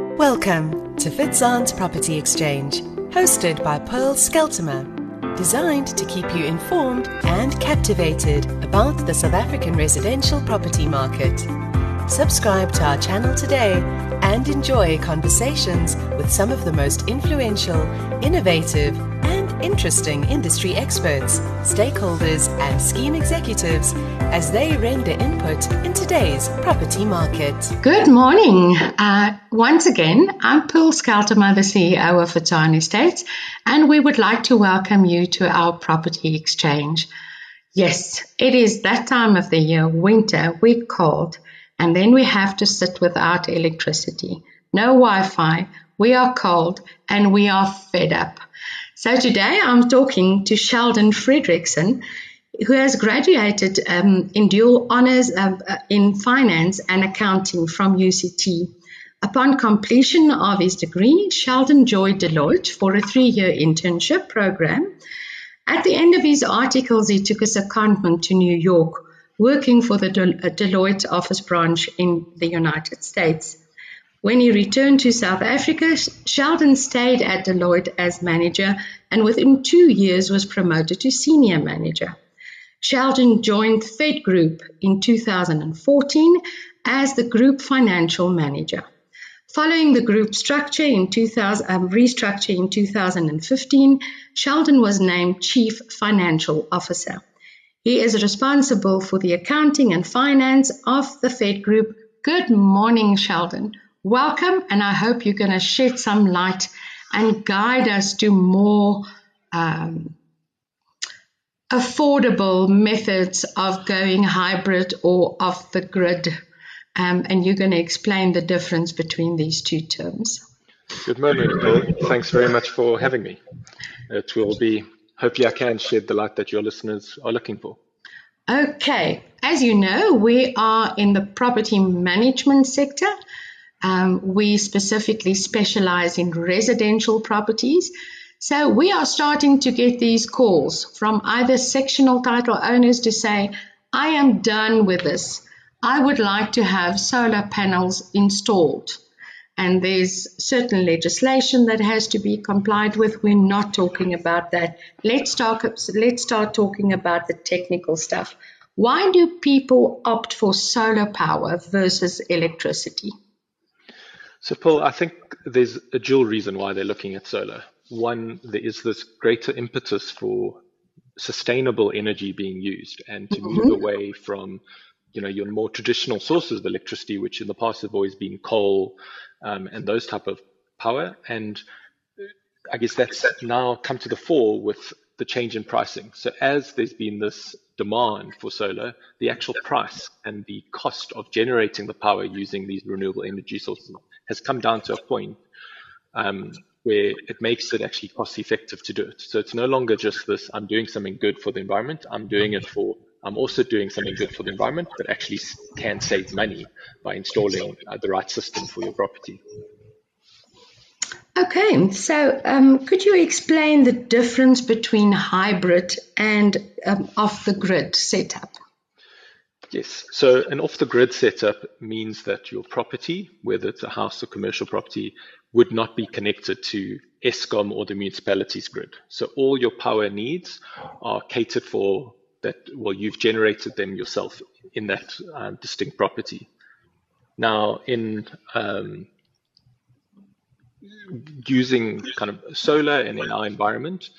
Welcome to Fitzanne Property Exchange, hosted by Pearl Skeltimer, designed to keep you informed and captivated about the South African residential property market. Subscribe to our channel today and enjoy conversations with some of the most influential, innovative, interesting industry experts, stakeholders, and scheme executives as they render input in today's property market. Good morning. Uh, once again, I'm Pearl Skeltimer, the CEO of Fitzanne Estates, and we would like to welcome you to our property exchange. Yes, it is that time of the year, winter, we're cold, and then we have to sit without electricity. No Wi Fi, we are cold, and we are fed up. So today I'm talking to Sheldon Fredrickson, who has graduated um, in dual honors uh, in finance and accounting from UCT. Upon completion of his degree, Sheldon joined Deloitte for a three year internship program. At the end of his articles, he took a secondment to New York, working for the Deloitte office branch in the United States. When he returned to South Africa, Sheldon stayed at Deloitte as manager and within two years was promoted to senior manager. Sheldon joined Fed Group in 2014 as the group financial manager. Following the group structure in 2000, um, restructure in 2015, Sheldon was named Chief Financial Officer. He is responsible for the accounting and finance of the Fed Group. Good morning, Sheldon. Welcome, and I hope you're going to shed some light and guide us to more um, affordable methods of going hybrid or off the grid. Um, and you're going to explain the difference between these two terms. Good morning, Paul. Thanks very much for having me. It will be, hopefully, I can shed the light that your listeners are looking for. Okay. As you know, we are in the property management sector. Um, we specifically specialize in residential properties. So we are starting to get these calls from either sectional title owners to say, I am done with this. I would like to have solar panels installed. And there's certain legislation that has to be complied with. We're not talking about that. Let's talk, let's start talking about the technical stuff. Why do people opt for solar power versus electricity? So, Paul, I think there's a dual reason why they're looking at solar. One, there is this greater impetus for sustainable energy being used and to mm-hmm. move away from you know your more traditional sources of electricity which in the past have always been coal um, and those type of power and i guess that's now come to the fore with the change in pricing so as there's been this demand for solar, the actual price and the cost of generating the power using these renewable energy sources has come down to a point um, where it makes it actually cost effective to do it. So it's no longer just this, I'm doing something good for the environment. I'm doing it for, I'm also doing something good for the environment, but actually can save money by installing uh, the right system for your property. Okay, so um, could you explain the difference between hybrid and um, off the grid setup? Yes, so an off the grid setup means that your property, whether it's a house or commercial property, would not be connected to Eskom or the municipality's grid. So all your power needs are catered for that, well, you've generated them yourself in that um, distinct property. Now, in um, using kind of solar and in our environment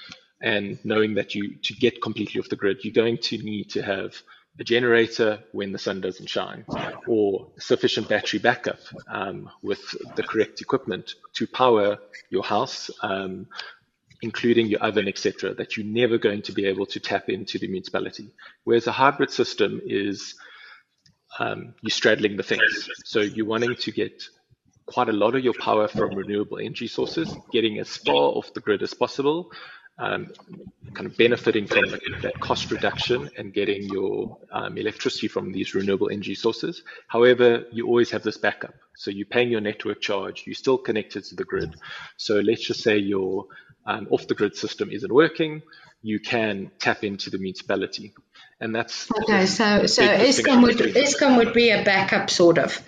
and knowing that you to get completely off the grid you're going to need to have a generator when the sun doesn't shine or sufficient battery backup um, with the correct equipment to power your house um, including your oven etc that you're never going to be able to tap into the municipality. Whereas a hybrid system is um, you're straddling the fence. So you're wanting to get quite a lot of your power from renewable energy sources, getting as far off the grid as possible, um, kind of benefiting from that cost reduction and getting your um, electricity from these renewable energy sources. However, you always have this backup. So you're paying your network charge, you're still connected to the grid. So let's just say your um, off the grid system isn't working, you can tap into the municipality. And that's okay. So, so Eskom would, would be a backup sort of.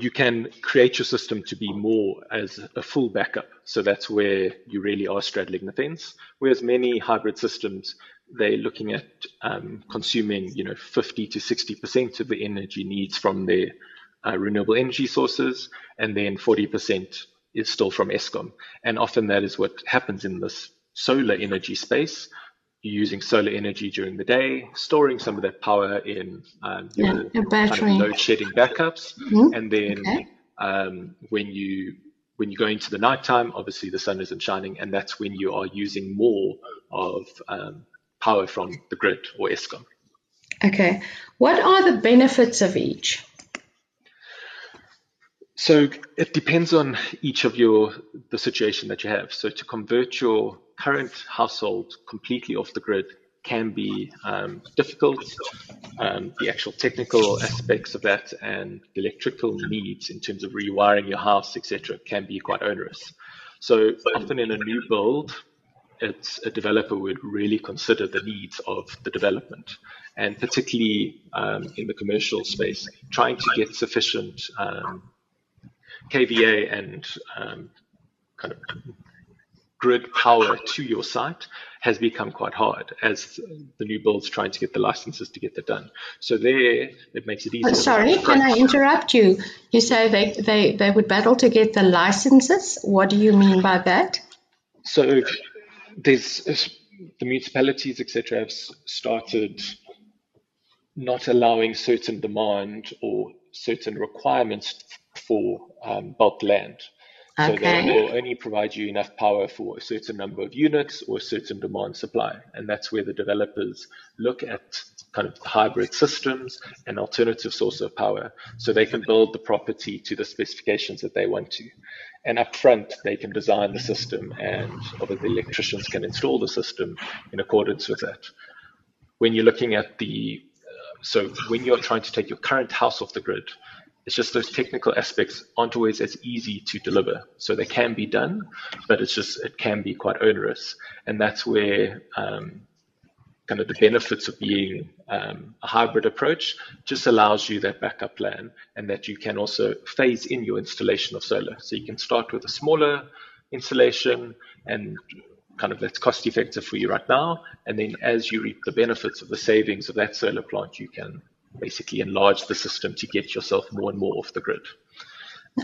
You can create your system to be more as a full backup. So that's where you really are straddling the fence. Whereas many hybrid systems, they're looking at um, consuming, you know, 50 to 60% of the energy needs from their uh, renewable energy sources, and then 40% is still from Eskom. And often that is what happens in this solar energy space. You're using solar energy during the day, storing some of that power in um, your yeah, battery. Kind of load shedding backups, mm-hmm. and then okay. um, when you when you go into the nighttime, obviously the sun isn't shining, and that's when you are using more of um, power from the grid or Eskom. Okay, what are the benefits of each? So it depends on each of your the situation that you have. So to convert your current household completely off the grid can be um, difficult. Um, the actual technical aspects of that and electrical needs in terms of rewiring your house, etc., can be quite onerous. So often in a new build, it's a developer would really consider the needs of the development, and particularly um, in the commercial space, trying to get sufficient um, KVA and um, kind of grid power to your site has become quite hard as the new builds trying to get the licenses to get that done. So there, it makes it easier. sorry, can I interrupt you? You say they, they, they would battle to get the licenses. What do you mean by that? So there's the municipalities, etc., have started not allowing certain demand or certain requirements for um, bulk land. So okay. they will only provide you enough power for a certain number of units or a certain demand supply. And that's where the developers look at kind of hybrid systems and alternative source of power so they can build the property to the specifications that they want to. And up front, they can design the system and other the electricians can install the system in accordance with that. When you're looking at the, uh, so when you're trying to take your current house off the grid, it's just those technical aspects aren't always as easy to deliver. So they can be done, but it's just it can be quite onerous, and that's where um, kind of the benefits of being um, a hybrid approach just allows you that backup plan, and that you can also phase in your installation of solar. So you can start with a smaller installation and kind of that's cost effective for you right now. And then as you reap the benefits of the savings of that solar plant, you can basically enlarge the system to get yourself more and more off the grid.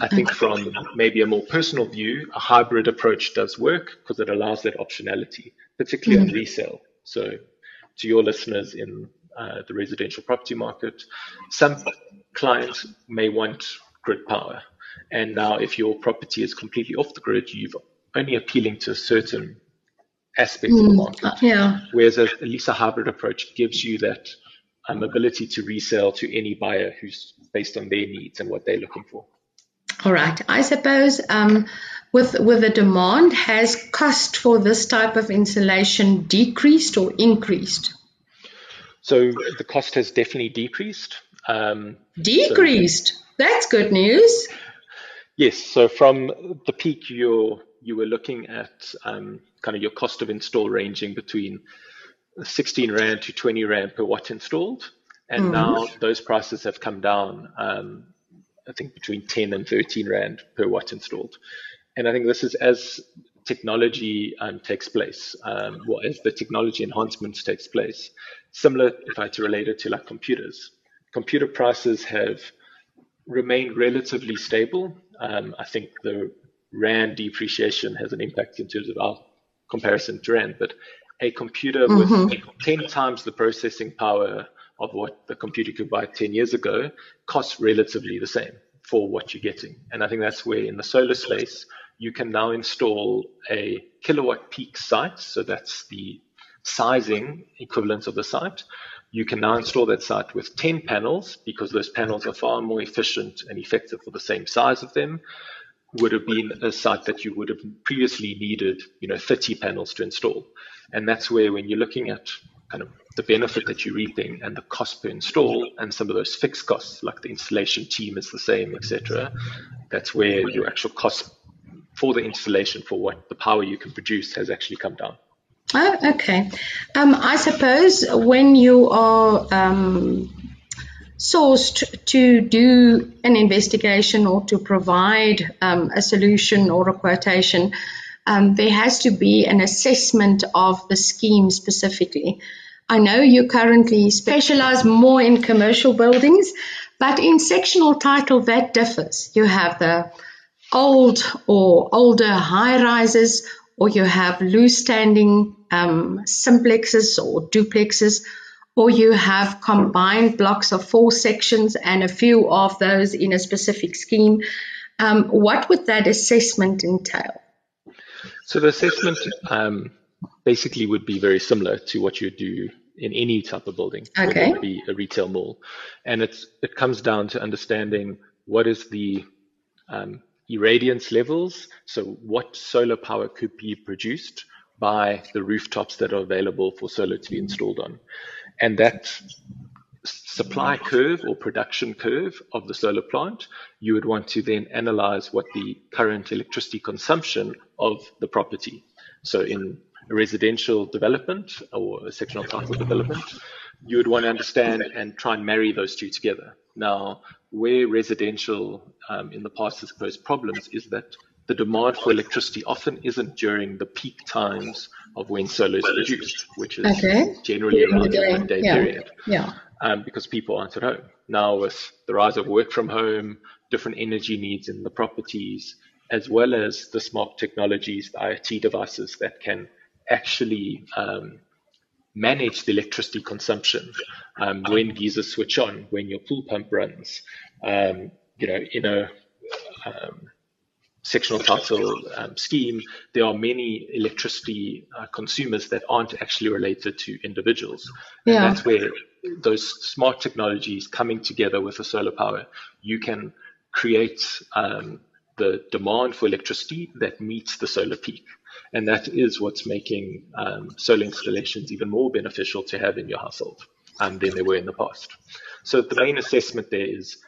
I think from maybe a more personal view, a hybrid approach does work because it allows that optionality, particularly mm-hmm. on resale. So, to your listeners in uh, the residential property market, some clients may want grid power. And now, if your property is completely off the grid, you've only appealing to a certain aspect mm, of the mm, market. Yeah. Whereas a, at least a hybrid approach gives you that um, ability to resell to any buyer who's based on their needs and what they're looking for. All right. I suppose um, with with the demand, has cost for this type of insulation decreased or increased? So the cost has definitely decreased. Um, decreased. So, That's good news. Yes. So from the peak, you you were looking at um, kind of your cost of install ranging between 16 Rand to 20 Rand per watt installed. And mm. now those prices have come down, um, I think between 10 and 13 Rand per watt installed. And I think this is as technology um, takes place, um, well, as the technology enhancements takes place. Similar, if I had to relate it to like computers, computer prices have remained relatively stable. Um, I think the Rand depreciation has an impact in terms of our comparison to Rand, but a computer mm-hmm. with 10 times the processing power of what the computer could buy 10 years ago costs relatively the same for what you're getting. And I think that's where in the solar space, you can now install a kilowatt peak site. So that's the sizing equivalent of the site. You can now install that site with 10 panels because those panels are far more efficient and effective for the same size of them would have been a site that you would have previously needed, you know, 30 panels to install. And that's where when you're looking at kind of the benefit that you're reaping and the cost per install and some of those fixed costs, like the installation team is the same, etc. That's where your actual cost for the installation for what the power you can produce has actually come down. Oh, okay. Um, I suppose when you are um, sourced to do an investigation or to provide um, a solution or a quotation, um, there has to be an assessment of the scheme specifically. I know you currently specialize more in commercial buildings, but in sectional title that differs. You have the old or older high rises, or you have loose standing um, simplexes or duplexes, or you have combined blocks of four sections and a few of those in a specific scheme. Um, what would that assessment entail? So the assessment um, basically would be very similar to what you do in any type of building, okay. whether it be a retail mall, and it's it comes down to understanding what is the um, irradiance levels. So what solar power could be produced by the rooftops that are available for solar to be installed on, and that supply curve or production curve of the solar plant, you would want to then analyze what the current electricity consumption of the property. So in a residential development or a sectional title development, you would want to understand and try and marry those two together. Now, where residential um, in the past has posed problems is that the demand for electricity often isn't during the peak times of when solar is produced, which is okay. generally around the midday yeah. period. Yeah. Um, because people aren't at home. Now, with the rise of work from home, different energy needs in the properties, as well as the smart technologies, the IoT devices that can actually um, manage the electricity consumption um, when geysers switch on, when your pool pump runs. Um, you know, in a um, sectional title um, scheme, there are many electricity uh, consumers that aren't actually related to individuals. And yeah. that's where those smart technologies coming together with the solar power, you can create um, the demand for electricity that meets the solar peak. And that is what's making um, solar installations even more beneficial to have in your household um, than they were in the past. So the main assessment there is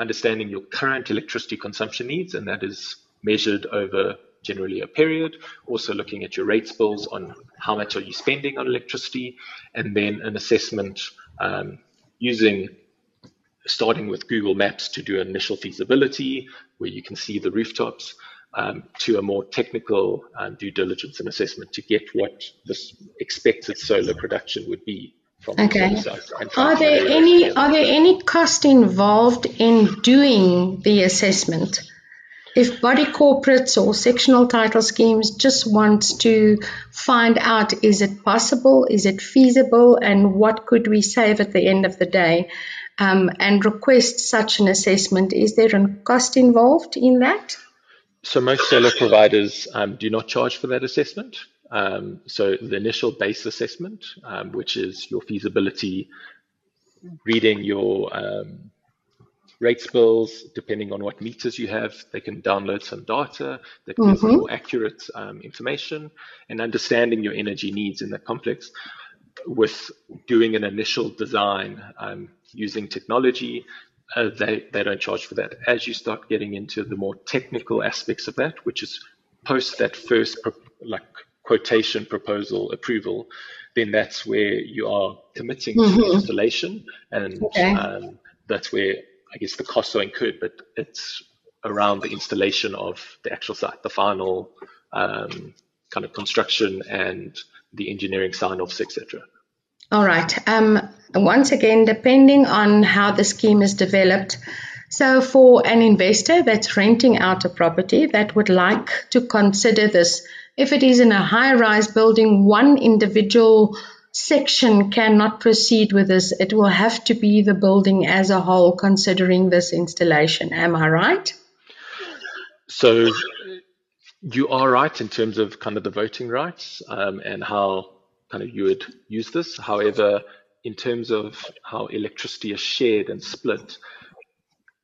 understanding your current electricity consumption needs, and that is measured over generally a period. Also looking at your rates bills on how much are you spending on electricity, and then an assessment um, using starting with Google Maps to do initial feasibility, where you can see the rooftops, um, to a more technical um, due diligence and assessment to get what this expected solar production would be from okay. the. Are there any are there any cost involved in doing the assessment? If body corporates or sectional title schemes just want to find out is it possible, is it feasible, and what could we save at the end of the day, um, and request such an assessment, is there a cost involved in that? So most solar providers um, do not charge for that assessment. Um, so the initial base assessment, um, which is your feasibility, reading your um, rates bills, depending on what meters you have, they can download some data that gives mm-hmm. more accurate um, information and understanding your energy needs in that complex. With doing an initial design um, using technology, uh, they, they don't charge for that. As you start getting into the more technical aspects of that, which is post that first pro- like quotation proposal approval, then that's where you are committing mm-hmm. to installation, and okay. um, that's where I guess the costs are incurred, but it's around the installation of the actual site, the final um, kind of construction and the engineering sign-offs, etc. All right. Um, once again, depending on how the scheme is developed. So, for an investor that's renting out a property that would like to consider this, if it is in a high rise building, one individual section cannot proceed with this. It will have to be the building as a whole considering this installation. Am I right? So, you are right in terms of kind of the voting rights um, and how kind of you would use this. However, in terms of how electricity is shared and split,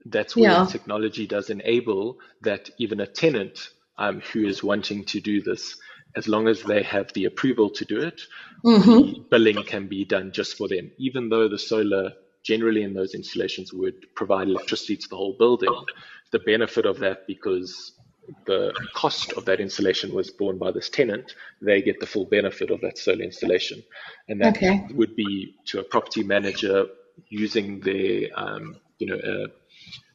that's where yeah. technology does enable that even a tenant um, who is wanting to do this, as long as they have the approval to do it, mm-hmm. the billing can be done just for them. Even though the solar generally in those installations would provide electricity to the whole building, the benefit of that because the cost of that installation was borne by this tenant, they get the full benefit of that solar installation. And that okay. would be to a property manager using their, um, you know, a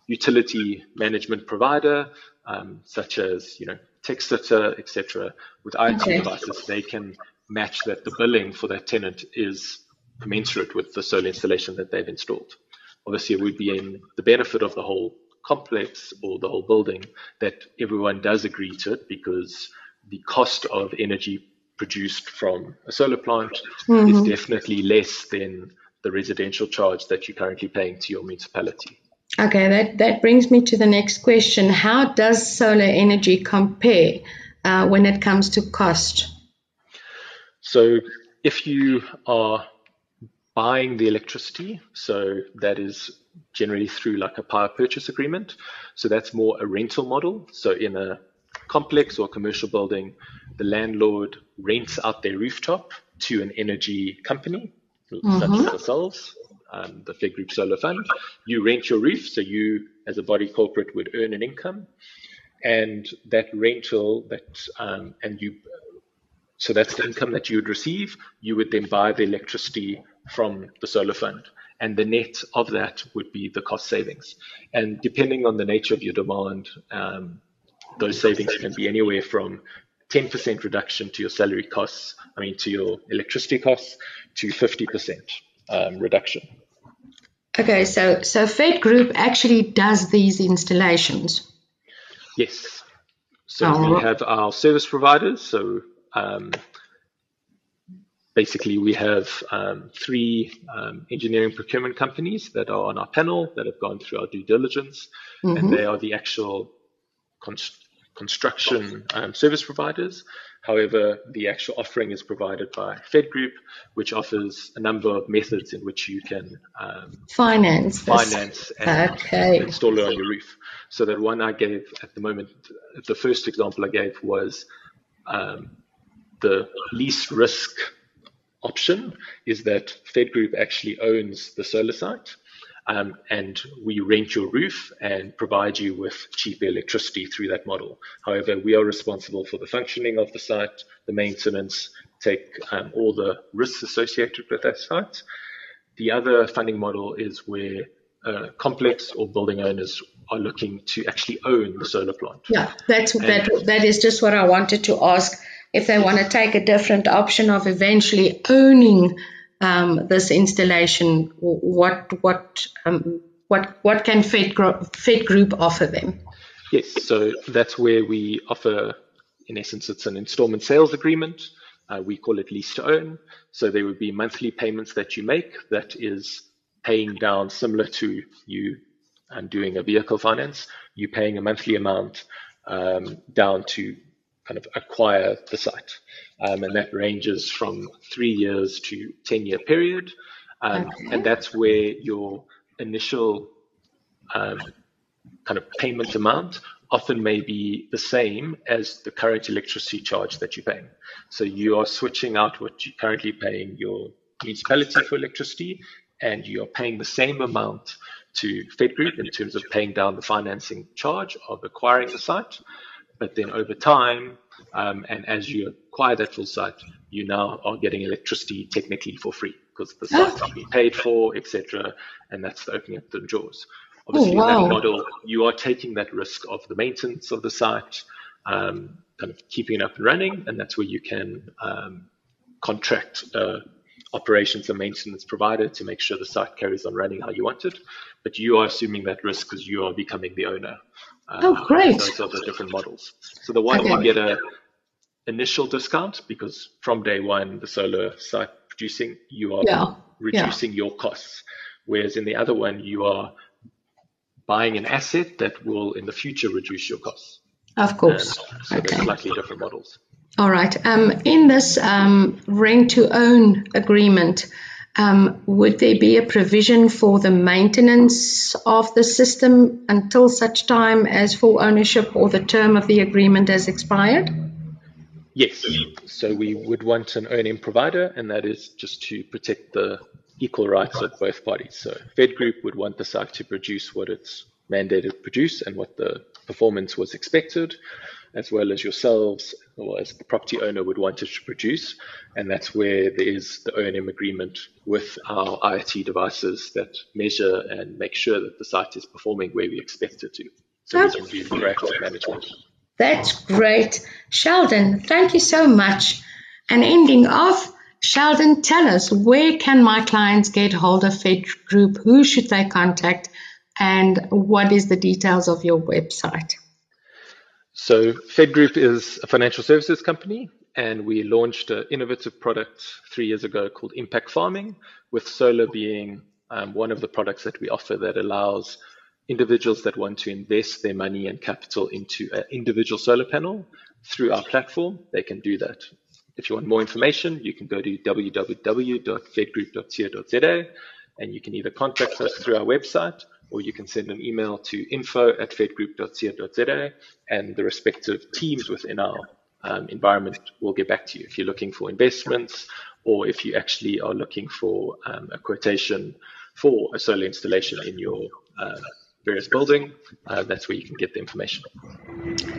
utility management provider, um, such as, you know, TechSitter, etc. With IoT okay. devices, they can match that the billing for that tenant is commensurate with the solar installation that they've installed. Obviously, it would be in the benefit of the whole complex or the whole building that everyone does agree to it because the cost of energy produced from a solar plant mm-hmm. is definitely less than the residential charge that you're currently paying to your municipality. Okay, that, that brings me to the next question. How does solar energy compare uh, when it comes to cost? So, if you are buying the electricity, so that is generally through like a power purchase agreement. So that's more a rental model. So in a complex or commercial building, the landlord rents out their rooftop to an energy company, mm-hmm. such as ourselves, um, the Fed Group Solar Fund. You rent your roof, so you, as a body corporate, would earn an income, and that rental that um, and you, so that's the income that you would receive. You would then buy the electricity from the solar fund. And the net of that would be the cost savings. And depending on the nature of your demand, um, those savings can be anywhere from 10% reduction to your salary costs, I mean, to your electricity costs, to 50% um, reduction. Okay, so so Fed Group actually does these installations. Yes. So oh. we have our service providers. So um, basically we have um, three um, engineering procurement companies that are on our panel that have gone through our due diligence, mm-hmm. and they are the actual const- construction um, service providers. However, the actual offering is provided by Fed Group, which offers a number of methods in which you can um, finance finance and okay. install it on your roof. So that one I gave at the moment, the first example I gave was um, the least risk option is that Fed Group actually owns the solar site. Um, and we rent your roof and provide you with cheap electricity through that model. However, we are responsible for the functioning of the site, the maintenance, take um, all the risks associated with that site. The other funding model is where uh, complex or building owners are looking to actually own the solar plant. Yeah, that's and that. That is just what I wanted to ask if they want to take a different option of eventually owning um, this installation, what what um, what what can Fed, Fed Group offer them? Yes, so that's where we offer, in essence, it's an installment sales agreement. Uh, we call it lease to own. So there would be monthly payments that you make that is paying down similar to you and doing a vehicle finance. You're paying a monthly amount um, down to kind of acquire the site. Um, and that ranges from three years to 10 year period. Um, okay. And that's where your initial um, kind of payment amount often may be the same as the current electricity charge that you're paying. So you are switching out what you're currently paying your municipality for electricity, and you are paying the same amount to Fed Group in terms of paying down the financing charge of acquiring the site. But then over time, um, and as you acquire that full site, you now are getting electricity technically for free because the site's being paid for, etc. And that's the opening up the doors. Obviously, oh, wow. in that model, you are taking that risk of the maintenance of the site, um, kind of keeping it up and running, and that's where you can um, contract uh, operations and maintenance provider to make sure the site carries on running how you want it. But you are assuming that risk because you are becoming the owner oh, uh, great. Those are the different models. So the one okay. you get a initial discount because from day one, the solar site producing, you are yeah. reducing yeah. your costs. Whereas in the other one, you are buying an asset that will in the future reduce your costs. Of course. And so okay. they're slightly different models. All right. Um, in this um, rent to own agreement, um, would there be a provision for the maintenance of the system until such time as full ownership or the term of the agreement has expired? Yes. So we would want an O&M provider, and that is just to protect the equal rights of both parties. So Fed Group would want the site to produce what it's mandated to produce and what the performance was expected. As well as yourselves or as the property owner would want it to produce. And that's where there is the O&M agreement with our IoT devices that measure and make sure that the site is performing where we expect it to. So we can do proactive management. That's great. Sheldon, thank you so much. And ending off, Sheldon, tell us where can my clients get hold of Fed Group? Who should they contact? And what is the details of your website? So, Fed Group is a financial services company, and we launched an innovative product three years ago called Impact Farming, with solar being um, one of the products that we offer that allows individuals that want to invest their money and capital into an individual solar panel through our platform. They can do that. If you want more information, you can go to www.fedgroup.co.za and you can either contact us through our website or you can send an email to info at fedgroup.co.za and the respective teams within our um, environment will get back to you if you're looking for investments or if you actually are looking for um, a quotation for a solar installation in your uh, various building, uh, that's where you can get the information.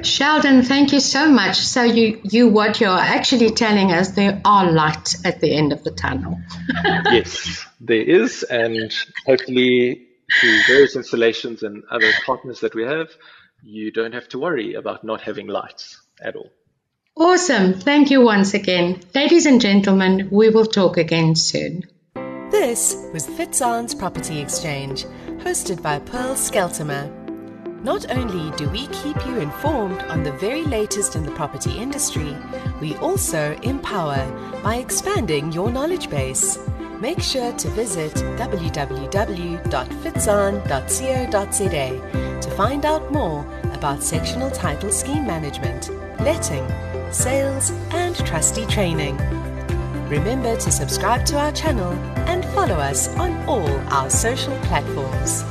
Sheldon, thank you so much. So you, you what you're actually telling us, there are light at the end of the tunnel. yes, there is, and hopefully through various installations and other partners that we have, you don't have to worry about not having lights at all. Awesome. Thank you once again. Ladies and gentlemen, we will talk again soon. This was Fitzanne's Property Exchange, hosted by Pearl Skeltimer. Not only do we keep you informed on the very latest in the property industry, we also empower by expanding your knowledge base. Make sure to visit www.fitzanne.co.za to find out more about sectional title scheme management, letting, sales, and trustee training. Remember to subscribe to our channel and follow us on all our social platforms.